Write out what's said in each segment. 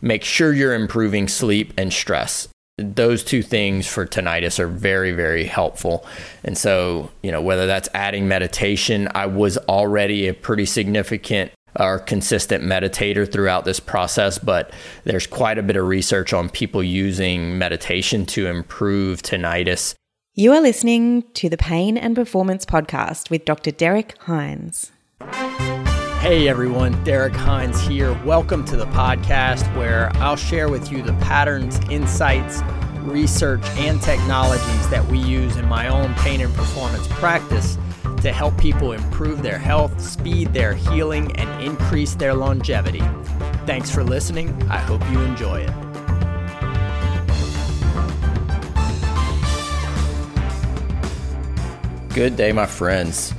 make sure you're improving sleep and stress. Those two things for tinnitus are very, very helpful. And so, you know, whether that's adding meditation, I was already a pretty significant or consistent meditator throughout this process, but there's quite a bit of research on people using meditation to improve tinnitus. You are listening to the Pain and Performance Podcast with Dr. Derrick Hines. Hey everyone, Derrick Hines here. Welcome to the podcast where I'll share with you the patterns, insights, research, and technologies that we use in my own pain and performance practice to help people improve their health, speed their healing, and increase their longevity. Thanks for listening. I hope you enjoy it. Good day, my friends.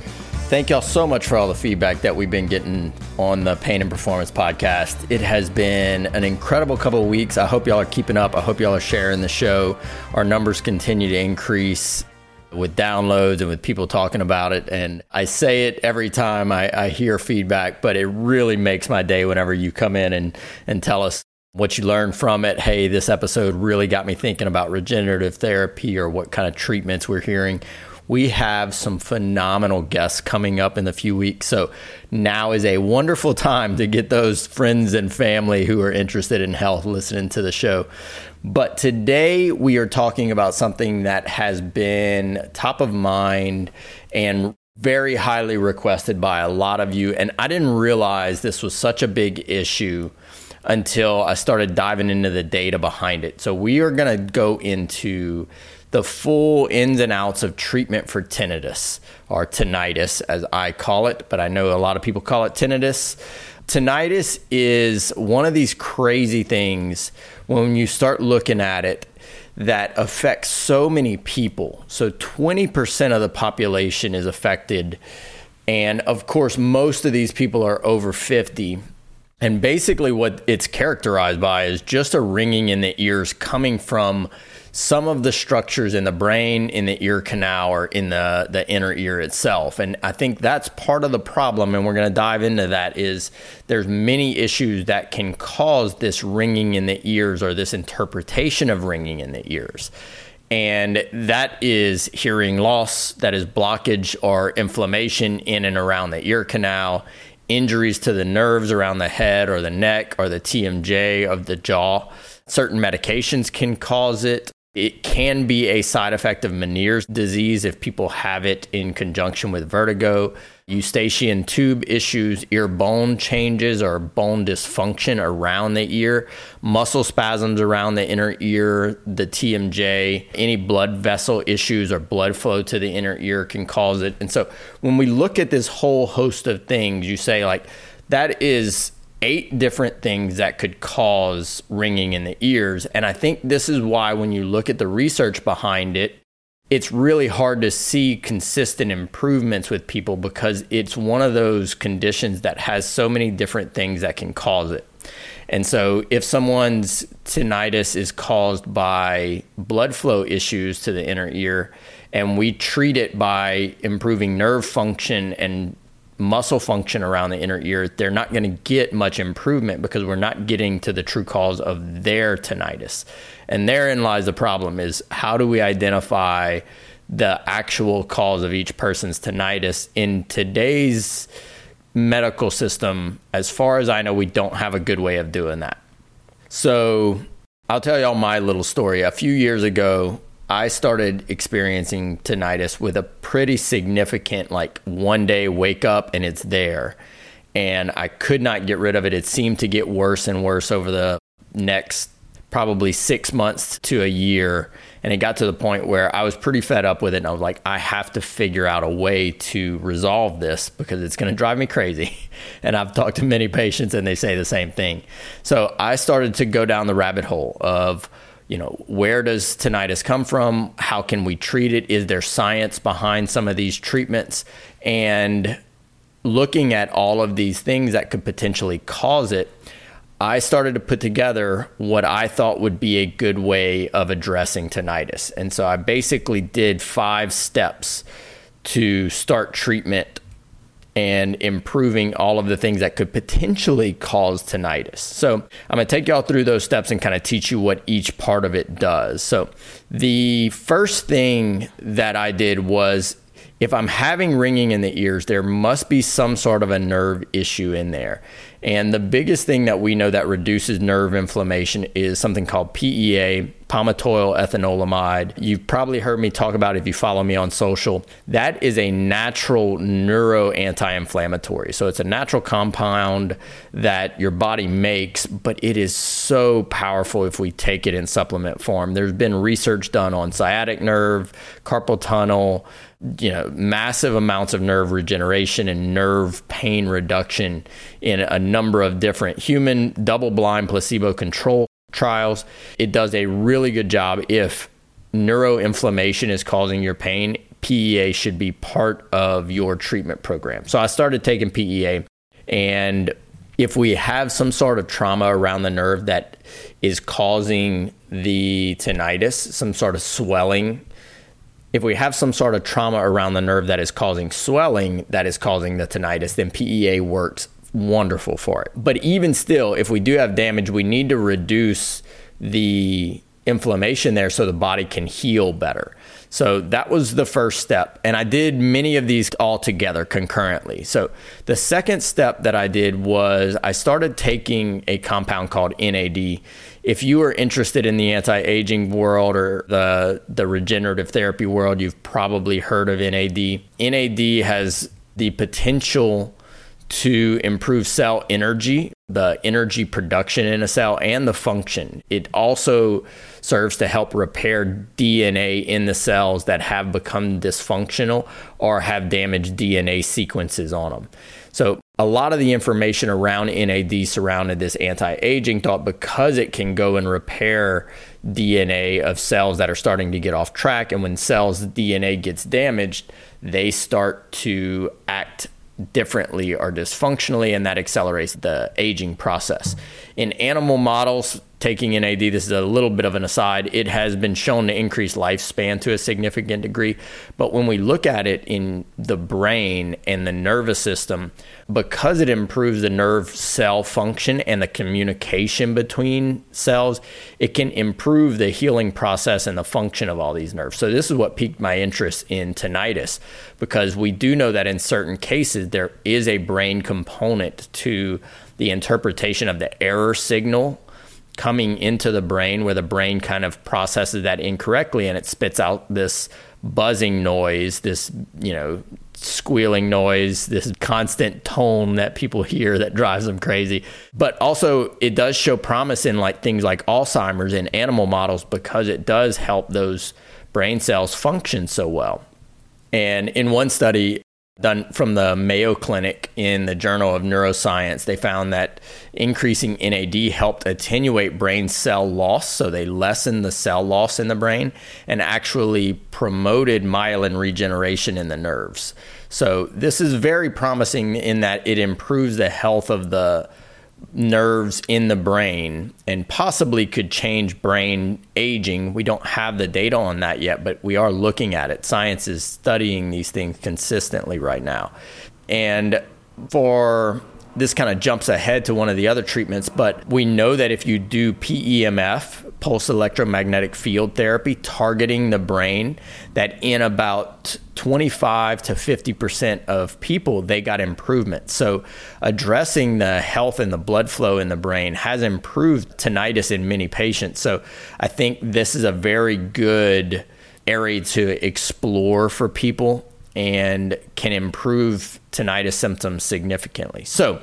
Thank y'all so much for all the feedback that we've been getting on the Pain and Performance podcast. It has been an incredible couple of weeks. I hope y'all are keeping up. I hope y'all are sharing the show. Our numbers continue to increase with downloads and with people talking about it. And I say it every time I, I hear feedback, but it really makes my day whenever you come in and, and tell us what you learned from it. Hey, this episode really got me thinking about regenerative therapy or what kind of treatments we're hearing we have some phenomenal guests coming up in the few weeks. So now is a wonderful time to get those friends and family who are interested in health listening to the show. But today we are talking about something that has been top of mind and very highly requested by a lot of you. And I didn't realize this was such a big issue until I started diving into the data behind it. So we are going to go into the full ins and outs of treatment for tinnitus or tinnitus, as I call it, but I know a lot of people call it tinnitus. Tinnitus is one of these crazy things when you start looking at it that affects so many people. So 20% of the population is affected. And of course, most of these people are over 50. And basically, what it's characterized by is just a ringing in the ears coming from some of the structures in the brain, in the ear canal, or in the, the inner ear itself. And I think that's part of the problem, and we're going to dive into that, is there's many issues that can cause this ringing in the ears or this interpretation of ringing in the ears. And that is hearing loss, that is blockage or inflammation in and around the ear canal, injuries to the nerves around the head or the neck or the TMJ of the jaw. Certain medications can cause it. It can be a side effect of Meniere's disease if people have it in conjunction with vertigo, eustachian tube issues, ear bone changes or bone dysfunction around the ear, muscle spasms around the inner ear, the TMJ, any blood vessel issues or blood flow to the inner ear can cause it. And so when we look at this whole host of things, you say, like, that is eight different things that could cause ringing in the ears. And I think this is why, when you look at the research behind it, it's really hard to see consistent improvements with people because it's one of those conditions that has so many different things that can cause it. And so, if someone's tinnitus is caused by blood flow issues to the inner ear, and we treat it by improving nerve function and muscle function around the inner ear, they're not going to get much improvement because we're not getting to the true cause of their tinnitus. And therein lies the problem is how do we identify the actual cause of each person's tinnitus in today's medical system as far as I know we don't have a good way of doing that. So, I'll tell y'all my little story. A few years ago, I started experiencing tinnitus with a pretty significant, like one day wake up and it's there. And I could not get rid of it. It seemed to get worse and worse over the next probably six months to a year. And it got to the point where I was pretty fed up with it. And I was like, I have to figure out a way to resolve this because it's going to drive me crazy. And I've talked to many patients and they say the same thing. So I started to go down the rabbit hole of, you know, where does tinnitus come from? How can we treat it? Is there science behind some of these treatments? And looking at all of these things that could potentially cause it, I started to put together what I thought would be a good way of addressing tinnitus. And so I basically did five steps to start treatment and improving all of the things that could potentially cause tinnitus. So, I'm going to take y'all through those steps and kind of teach you what each part of it does. So, the first thing that I did was if I'm having ringing in the ears, there must be some sort of a nerve issue in there. And the biggest thing that we know that reduces nerve inflammation is something called PEA, palmitoyl ethanolamide. You've probably heard me talk about if you follow me on social. That is a natural neuro anti inflammatory. So it's a natural compound that your body makes, but it is so powerful if we take it in supplement form. There's been research done on sciatic nerve, carpal tunnel you know massive amounts of nerve regeneration and nerve pain reduction in a number of different human double blind placebo control trials. It does a really good job if neuroinflammation is causing your pain PEA should be part of your treatment program. So I started taking PEA and if we have some sort of trauma around the nerve that is causing the tinnitus some sort of swelling if we have some sort of trauma around the nerve that is causing swelling that is causing the tinnitus, then PEA works wonderful for it. But even still, if we do have damage, we need to reduce the inflammation there so the body can heal better. So that was the first step. And I did many of these all together concurrently. So the second step that I did was I started taking a compound called NAD. If you are interested in the anti-aging world or the the regenerative therapy world, you've probably heard of NAD. NAD has the potential to improve cell energy, the energy production in a cell, and the function. It also serves to help repair DNA in the cells that have become dysfunctional or have damaged DNA sequences on them. So, a lot of the information around NAD surrounded this anti aging thought because it can go and repair DNA of cells that are starting to get off track. And when cells' DNA gets damaged, they start to act differently or dysfunctionally, and that accelerates the aging process. In animal models, taking NAD, this is a little bit of an aside, it has been shown to increase lifespan to a significant degree. But when we look at it in the brain and the nervous system, because it improves the nerve cell function and the communication between cells, it can improve the healing process and the function of all these nerves. So, this is what piqued my interest in tinnitus because we do know that in certain cases there is a brain component to the interpretation of the error signal coming into the brain where the brain kind of processes that incorrectly and it spits out this buzzing noise, this, you know, squealing noise, this constant tone that people hear that drives them crazy. But also, it does show promise in like things like Alzheimer's in animal models because it does help those brain cells function so well. And in one study, done from the Mayo Clinic in the Journal of Neuroscience, they found that increasing NAD helped attenuate brain cell loss. So they lessened the cell loss in the brain and actually promoted myelin regeneration in the nerves. So this is very promising in that it improves the health of the nerves in the brain and possibly could change brain aging. We don't have the data on that yet, but we are looking at it. Science is studying these things consistently right now. And for this kind of jumps ahead to one of the other treatments, but we know that if you do PEMF, pulse electromagnetic field therapy, targeting the brain, that in about 25 to 50% of people, they got improvement. So, addressing the health and the blood flow in the brain has improved tinnitus in many patients. So, I think this is a very good area to explore for people and can improve tinnitus symptoms significantly. So,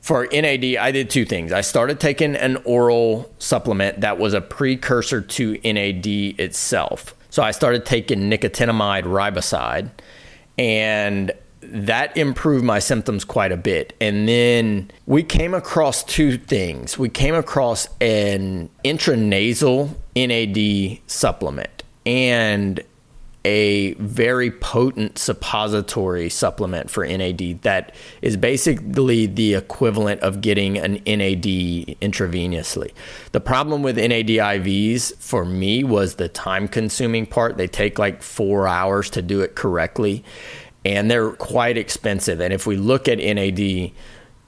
for NAD, I did two things. I started taking an oral supplement that was a precursor to NAD itself. So I started taking nicotinamide riboside, and that improved my symptoms quite a bit. And then we came across two things. We came across an intranasal NAD supplement and a very potent suppository supplement for NAD that is basically the equivalent of getting an NAD intravenously. The problem with NAD IVs for me was the time consuming part. They take like four hours to do it correctly. and they're quite expensive. And if we look at NAD,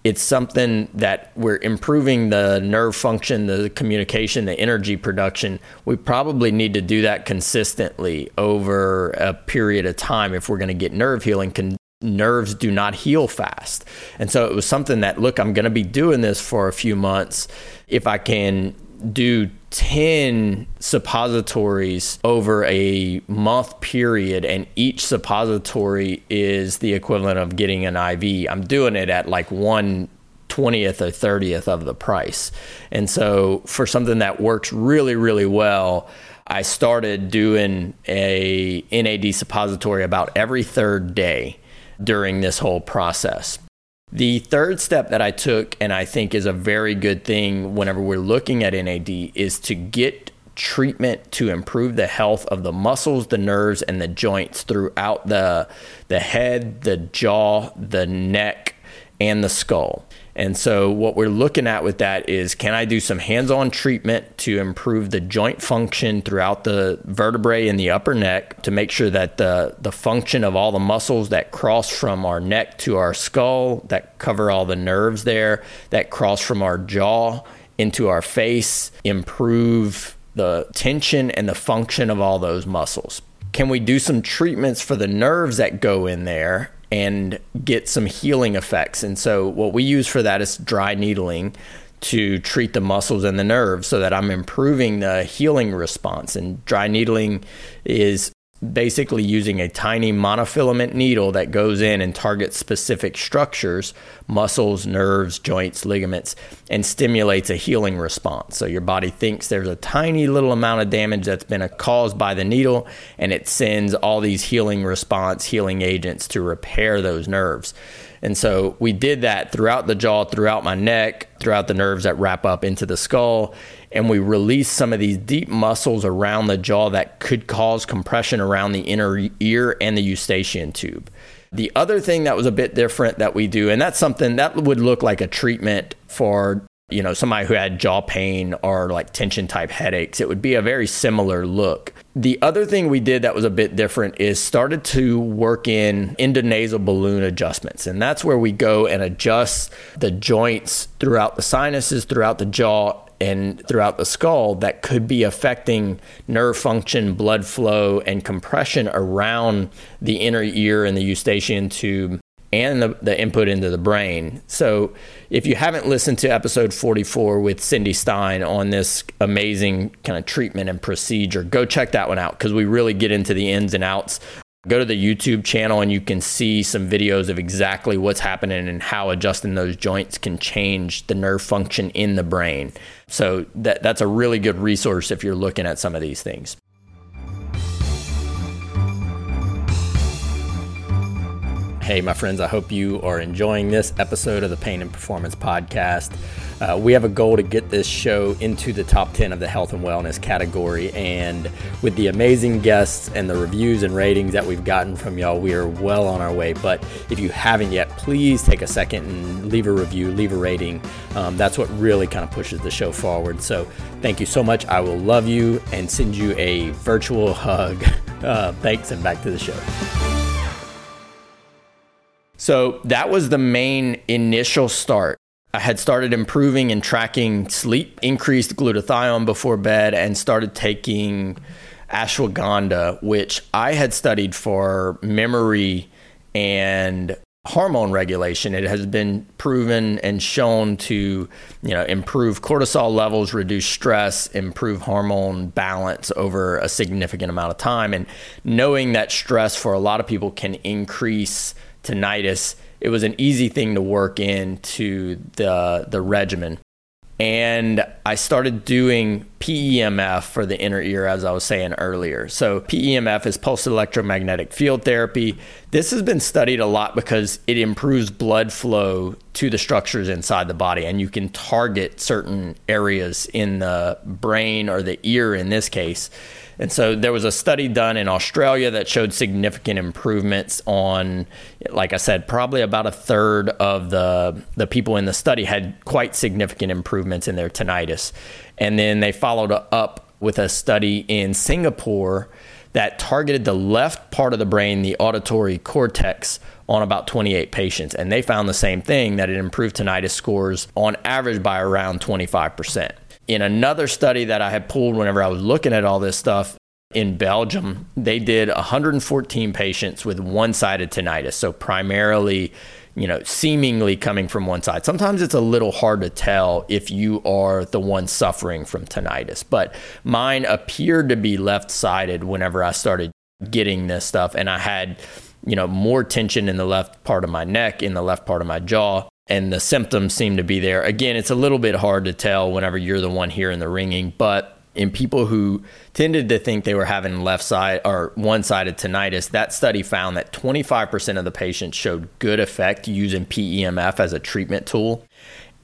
it's something that we're improving the nerve function, the communication, the energy production. We probably need to do that consistently over a period of time if we're going to get nerve healing. Con- nerves do not heal fast. And so it was something that, look, I'm going to be doing this for a few months. If I can do 10 suppositories over a month period and each suppository is the equivalent of getting an IV. I'm doing it at like one 20th or 30th of the price. And so for something that works really really well, I started doing a NAD suppository about every third day during this whole process. The third step that I took, and I think is a very good thing whenever we're looking at NAD, is to get treatment to improve the health of the muscles, the nerves, and the joints throughout the, the head, the jaw, the neck, and the skull. And so, what we're looking at with that is can I do some hands on treatment to improve the joint function throughout the vertebrae in the upper neck to make sure that the, the function of all the muscles that cross from our neck to our skull, that cover all the nerves there, that cross from our jaw into our face, improve the tension and the function of all those muscles? Can we do some treatments for the nerves that go in there and get some healing effects. And so, what we use for that is dry needling to treat the muscles and the nerves so that I'm improving the healing response. And dry needling is basically using a tiny monofilament needle that goes in and targets specific structures, muscles, nerves, joints, ligaments, and stimulates a healing response. So your body thinks there's a tiny little amount of damage that's been caused by the needle, and it sends all these healing response, healing agents to repair those nerves. And so we did that throughout the jaw, throughout my neck, throughout the nerves that wrap up into the skull and we release some of these deep muscles around the jaw that could cause compression around the inner ear and the eustachian tube. The other thing that was a bit different that we do, and that's something that would look like a treatment for you know somebody who had jaw pain or like tension type headaches it would be a very similar look the other thing we did that was a bit different is started to work in intranasal balloon adjustments and that's where we go and adjust the joints throughout the sinuses throughout the jaw and throughout the skull that could be affecting nerve function, blood flow, and compression around the inner ear and the eustachian tube and the, the input into the brain. So, if you haven't listened to episode 44 with Cindy Stein on this amazing kind of treatment and procedure, go check that one out because we really get into the ins and outs Go to the YouTube channel and you can see some videos of exactly what's happening and how adjusting those joints can change the nerve function in the brain. So that, that's a really good resource if you're looking at some of these things. Hey, my friends, I hope you are enjoying this episode of the Pain and Performance Podcast. Uh, we have a goal to get this show into the top 10 of the health and wellness category. And with the amazing guests and the reviews and ratings that we've gotten from y'all, we are well on our way. But if you haven't yet, please take a second and leave a review, leave a rating. Um, that's what really kind of pushes the show forward. So thank you so much. I will love you and send you a virtual hug. Uh, thanks, and back to the show. So that was the main initial start. I had started improving and tracking sleep, increased glutathione before bed, and started taking ashwagandha, which I had studied for memory and hormone regulation. It has been proven and shown to, you know, improve cortisol levels, reduce stress, improve hormone balance over a significant amount of time. And knowing that stress for a lot of people can increase tinnitus, it was an easy thing to work into the the regimen. And I started doing PEMF for the inner ear, as I was saying earlier. So, PEMF is pulsed electromagnetic field therapy. This has been studied a lot because it improves blood flow to the structures inside the body, and you can target certain areas in the brain or the ear in this case and so there was a study done in Australia that showed significant improvements on, like I said, probably about a third of the, the people in the study had quite significant improvements in their tinnitus. And then they followed up with a study in Singapore that targeted the left part of the brain, the auditory cortex, on about 28 patients. And they found the same thing that it improved tinnitus scores on average by around 25%. In another study that I had pulled whenever I was looking at all this stuff, in Belgium, they did 114 patients with one sided tinnitus. So, primarily, you know, seemingly coming from one side. Sometimes it's a little hard to tell if you are the one suffering from tinnitus, but mine appeared to be left sided whenever I started getting this stuff. And I had, you know, more tension in the left part of my neck, in the left part of my jaw. And the symptoms seem to be there. Again, it's a little bit hard to tell whenever you're the one hearing the ringing, but in people who tended to think they were having left side or one sided tinnitus, that study found that 25% of the patients showed good effect using PEMF as a treatment tool.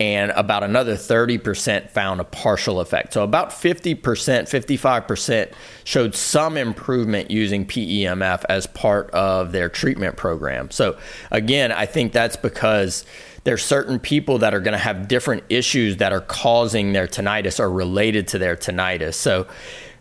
And about another 30% found a partial effect. So, about 50%, 55% showed some improvement using PEMF as part of their treatment program. So, again, I think that's because there's certain people that are going to have different issues that are causing their tinnitus or related to their tinnitus. So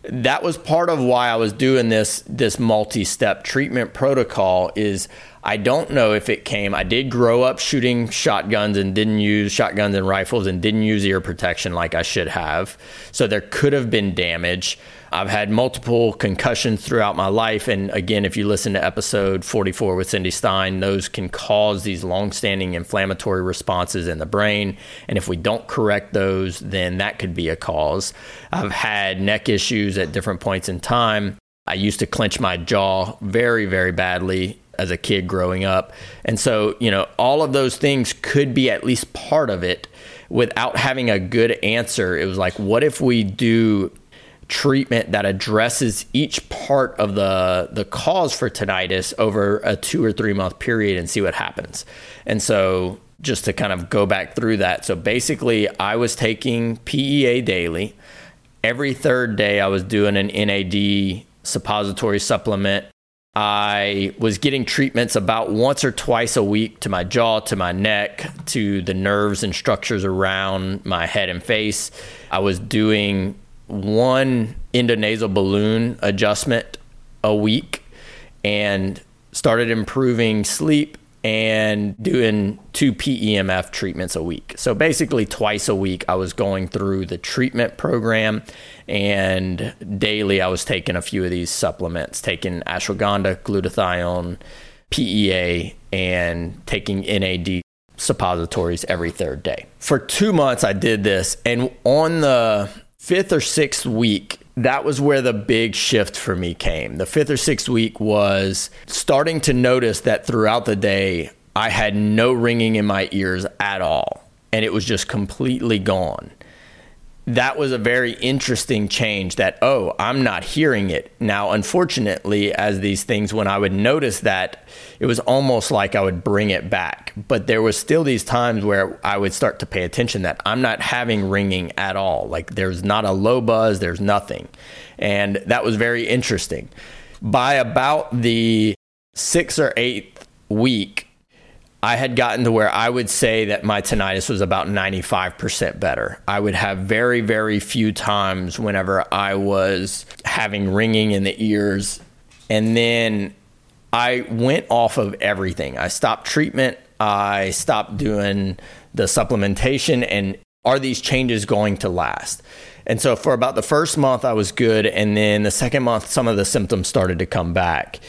that was part of why I was doing this this multi-step treatment protocol is I don't know if it came. I did grow up shooting shotguns and didn't use shotguns and rifles and didn't use ear protection like I should have. So there could have been damage. I've had multiple concussions throughout my life. And again, if you listen to episode 44 with Cindy Stein, those can cause these long-standing inflammatory responses in the brain. And if we don't correct those, then that could be a cause. I've had neck issues at different points in time. I used to clench my jaw very, very badly as a kid growing up. And so, you know, all of those things could be at least part of it without having a good answer. It was like, what if we do treatment that addresses each part of the the cause for tinnitus over a 2 or 3 month period and see what happens. And so just to kind of go back through that. So basically I was taking PEA daily. Every third day I was doing an NAD suppository supplement. I was getting treatments about once or twice a week to my jaw, to my neck, to the nerves and structures around my head and face. I was doing one endonasal balloon adjustment a week and started improving sleep and doing two PEMF treatments a week. So basically, twice a week, I was going through the treatment program, and daily, I was taking a few of these supplements, taking ashwagandha, glutathione, PEA, and taking NAD suppositories every third day. For two months, I did this, and on the fifth or sixth week, that was where the big shift for me came. The fifth or sixth week was starting to notice that throughout the day, I had no ringing in my ears at all. And it was just completely gone that was a very interesting change that oh i'm not hearing it. Now unfortunately as these things when i would notice that it was almost like i would bring it back. But there was still these times where i would start to pay attention that i'm not having ringing at all. Like there's not a low buzz there's nothing. And that was very interesting. By about the sixth or eighth week I had gotten to where I would say that my tinnitus was about 95% better. I would have very, very few times whenever I was having ringing in the ears. And then I went off of everything. I stopped treatment, I stopped doing the supplementation. And are these changes going to last? And so for about the first month, I was good. And then the second month, some of the symptoms started to come back.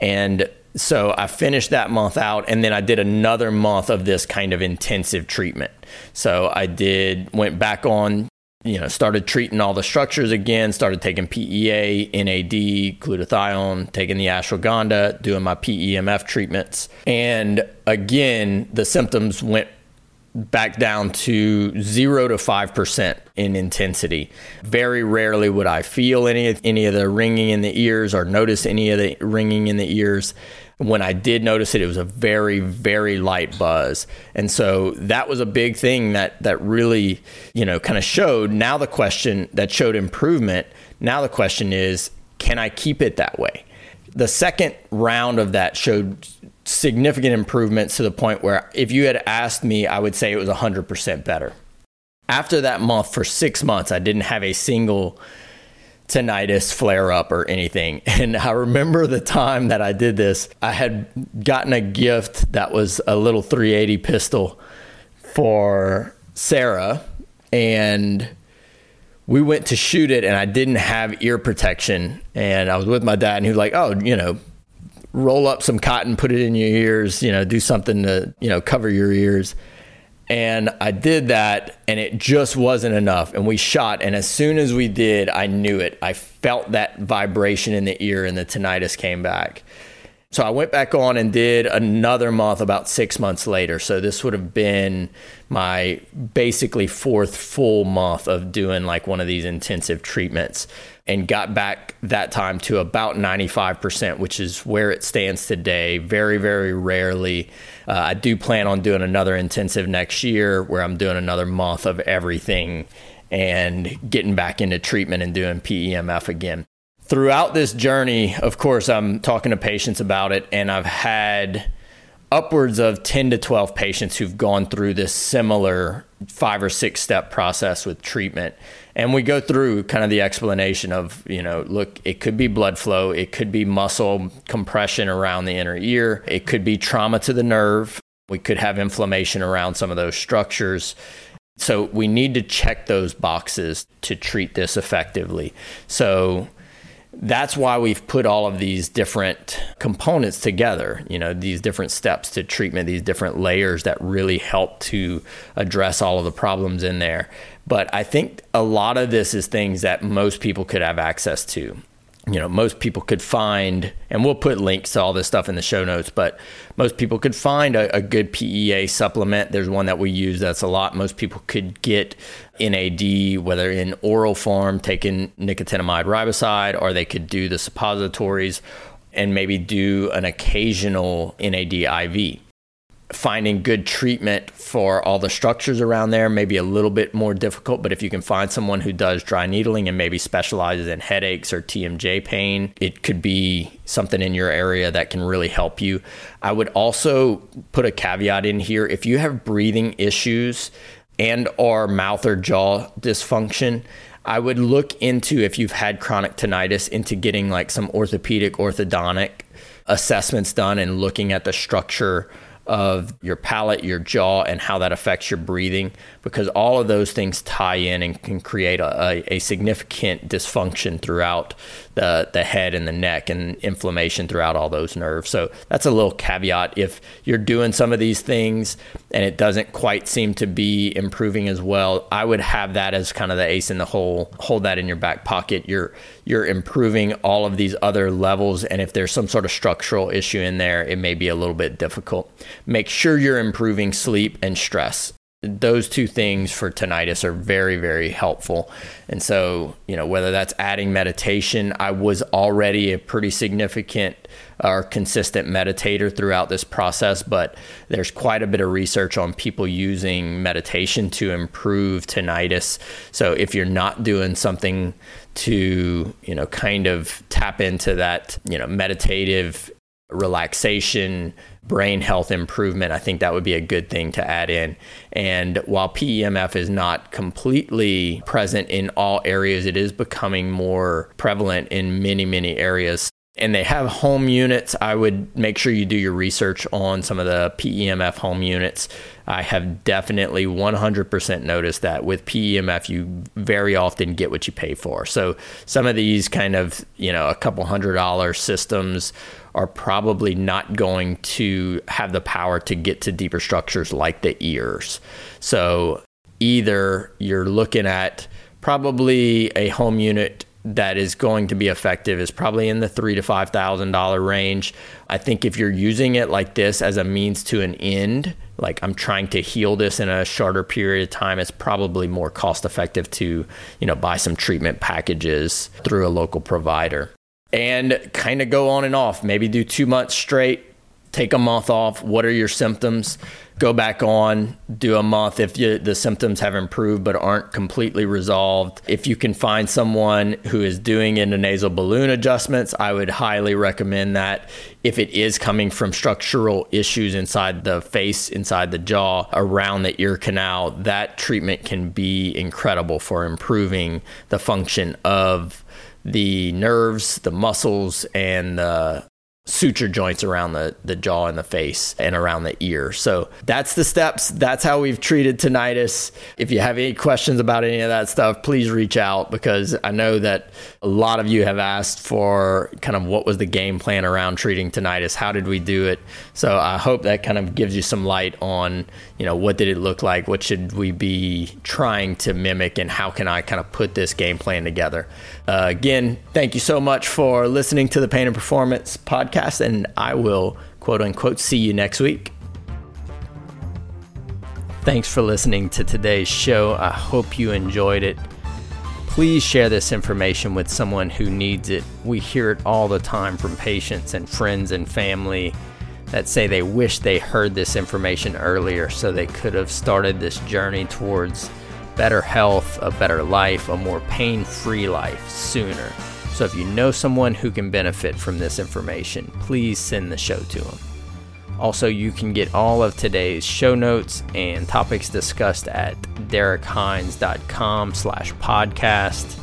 And so I finished that month out and then I did another month of this kind of intensive treatment. So I did went back on, you know, started treating all the structures again, started taking PEA, NAD, glutathione, taking the ashwagandha, doing my PEMF treatments. And again, the symptoms went back down to zero to five percent in intensity. Very rarely would I feel any any of the ringing in the ears or notice any of the ringing in the ears. When I did notice it, it was a very very light buzz, and so that was a big thing that that really you know kind of showed. Now the question that showed improvement. Now the question is, can I keep it that way? The second round of that showed significant improvements to the point where if you had asked me, I would say it was 100% better. After that month, for six months, I didn't have a single tinnitus flare up or anything. And I remember the time that I did this, I had gotten a gift that was a little 380 pistol for Sarah. And we went to shoot it, and I didn't have ear protection. And I was with my dad, and he was like, Oh, you know, roll up some cotton, put it in your ears, you know, do something to, you know, cover your ears. And I did that, and it just wasn't enough. And we shot, and as soon as we did, I knew it. I felt that vibration in the ear, and the tinnitus came back. So I went back on and did another month about six months later. So this would have been my basically fourth full month of doing like one of these intensive treatments and got back that time to about 95%, which is where it stands today. Very, very rarely. Uh, I do plan on doing another intensive next year where I'm doing another month of everything and getting back into treatment and doing PEMF again throughout this journey, of course, I'm talking to patients about it, and I've had upwards of 10 to 12 patients who've gone through this similar five or six step process with treatment. And we go through kind of the explanation of, you know, look, it could be blood flow, it could be muscle compression around the inner ear, it could be trauma to the nerve, we could have inflammation around some of those structures. So we need to check those boxes to treat this effectively. So that's why we've put all of these different components together, you know, these different steps to treatment, these different layers that really help to address all of the problems in there. But I think a lot of this is things that most people could have access to you know, most people could find, and we'll put links to all this stuff in the show notes, but most people could find a, a, good PEA supplement. There's one that we use that's a lot. Most people could get NAD, whether in oral form, taking nicotinamide riboside, or they could do the suppositories and maybe do an occasional NAD IV finding good treatment for all the structures around there may be a little bit more difficult, but if you can find someone who does dry needling and maybe specializes in headaches or TMJ pain, it could be something in your area that can really help you. I would also put a caveat in here if you have breathing issues and or mouth or jaw dysfunction, I would look into if you've had chronic tinnitus into getting like some orthopedic orthodontic assessments done and looking at the structure of your palate, your jaw, and how that affects your breathing, because all of those things tie in and can create a, a, significant dysfunction throughout the, the head and the neck and inflammation throughout all those nerves. So that's a little caveat. If you're doing some of these things and it doesn't quite seem to be improving as well, I would have that as kind of the ace in the hole. Hold that in your back pocket. You're you're improving all of these other levels, and if there's some sort of structural issue in there, it may be a little bit difficult. Make sure you're improving sleep and stress those two things for tinnitus are very very helpful and so you know whether that's adding meditation i was already a pretty significant or consistent meditator throughout this process but there's quite a bit of research on people using meditation to improve tinnitus so if you're not doing something to you know kind of tap into that you know meditative relaxation, brain health improvement, I think that would be a good thing to add in. And while PEMF is not completely present in all areas, it is becoming more prevalent in many, many areas. And they have home units. I would make sure you do your research on some of the PEMF home units. I have definitely 100% noticed that with PEMF, you very often get what you pay for. So some of these kind of, you know, a couple hundred dollar systems are probably not going to have the power to get to deeper structures like the ears. So either you're looking at probably a home unit that is going to be effective is probably in the three to five thousand dollar range. I think if you're using it like this as a means to an end, like I'm trying to heal this in a shorter period of time, it's probably more cost effective to, you know, buy some treatment packages through a local provider and kind of go on and off. Maybe do two months straight, take a month off. What are your symptoms? Go back on, do a month if you, the symptoms have improved but aren't completely resolved. If you can find someone who is doing endonasal balloon adjustments, I would highly recommend that. If it is coming from structural issues inside the face, inside the jaw, around the ear canal, that treatment can be incredible for improving the function of the nerves, the muscles, and the suture joints around the, the jaw and the face and around the ear. So that's the steps. That's how we've treated tinnitus. If you have any questions about any of that stuff, please reach out because I know that a lot of you have asked for kind of what was the game plan around treating tinnitus? How did we do it? So I hope that kind of gives you some light on, you know, what did it look like? What should we be trying to mimic and how can I kind of put this game plan together? Uh, again, thank you so much for listening to the Pain and Performance podcast, and I will quote unquote see you next week. Thanks for listening to today's show. I hope you enjoyed it. Please share this information with someone who needs it. We hear it all the time from patients and friends and family that say they wish they heard this information earlier so they could have started this journey towards better health, a better life, a more pain free life sooner. So if you know someone who can benefit from this information, please send the show to them. Also, you can get all of today's show notes and topics discussed at derrickhines.com slash podcast.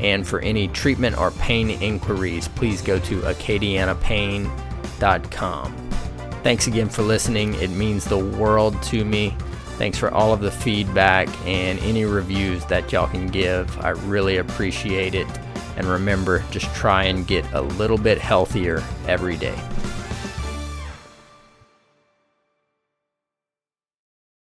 And for any treatment or pain inquiries, please go to acadianapain.com. Thanks again for listening. It means the world to me. Thanks for all of the feedback and any reviews that y'all can give. I really appreciate it. And remember, just try and get a little bit healthier every day.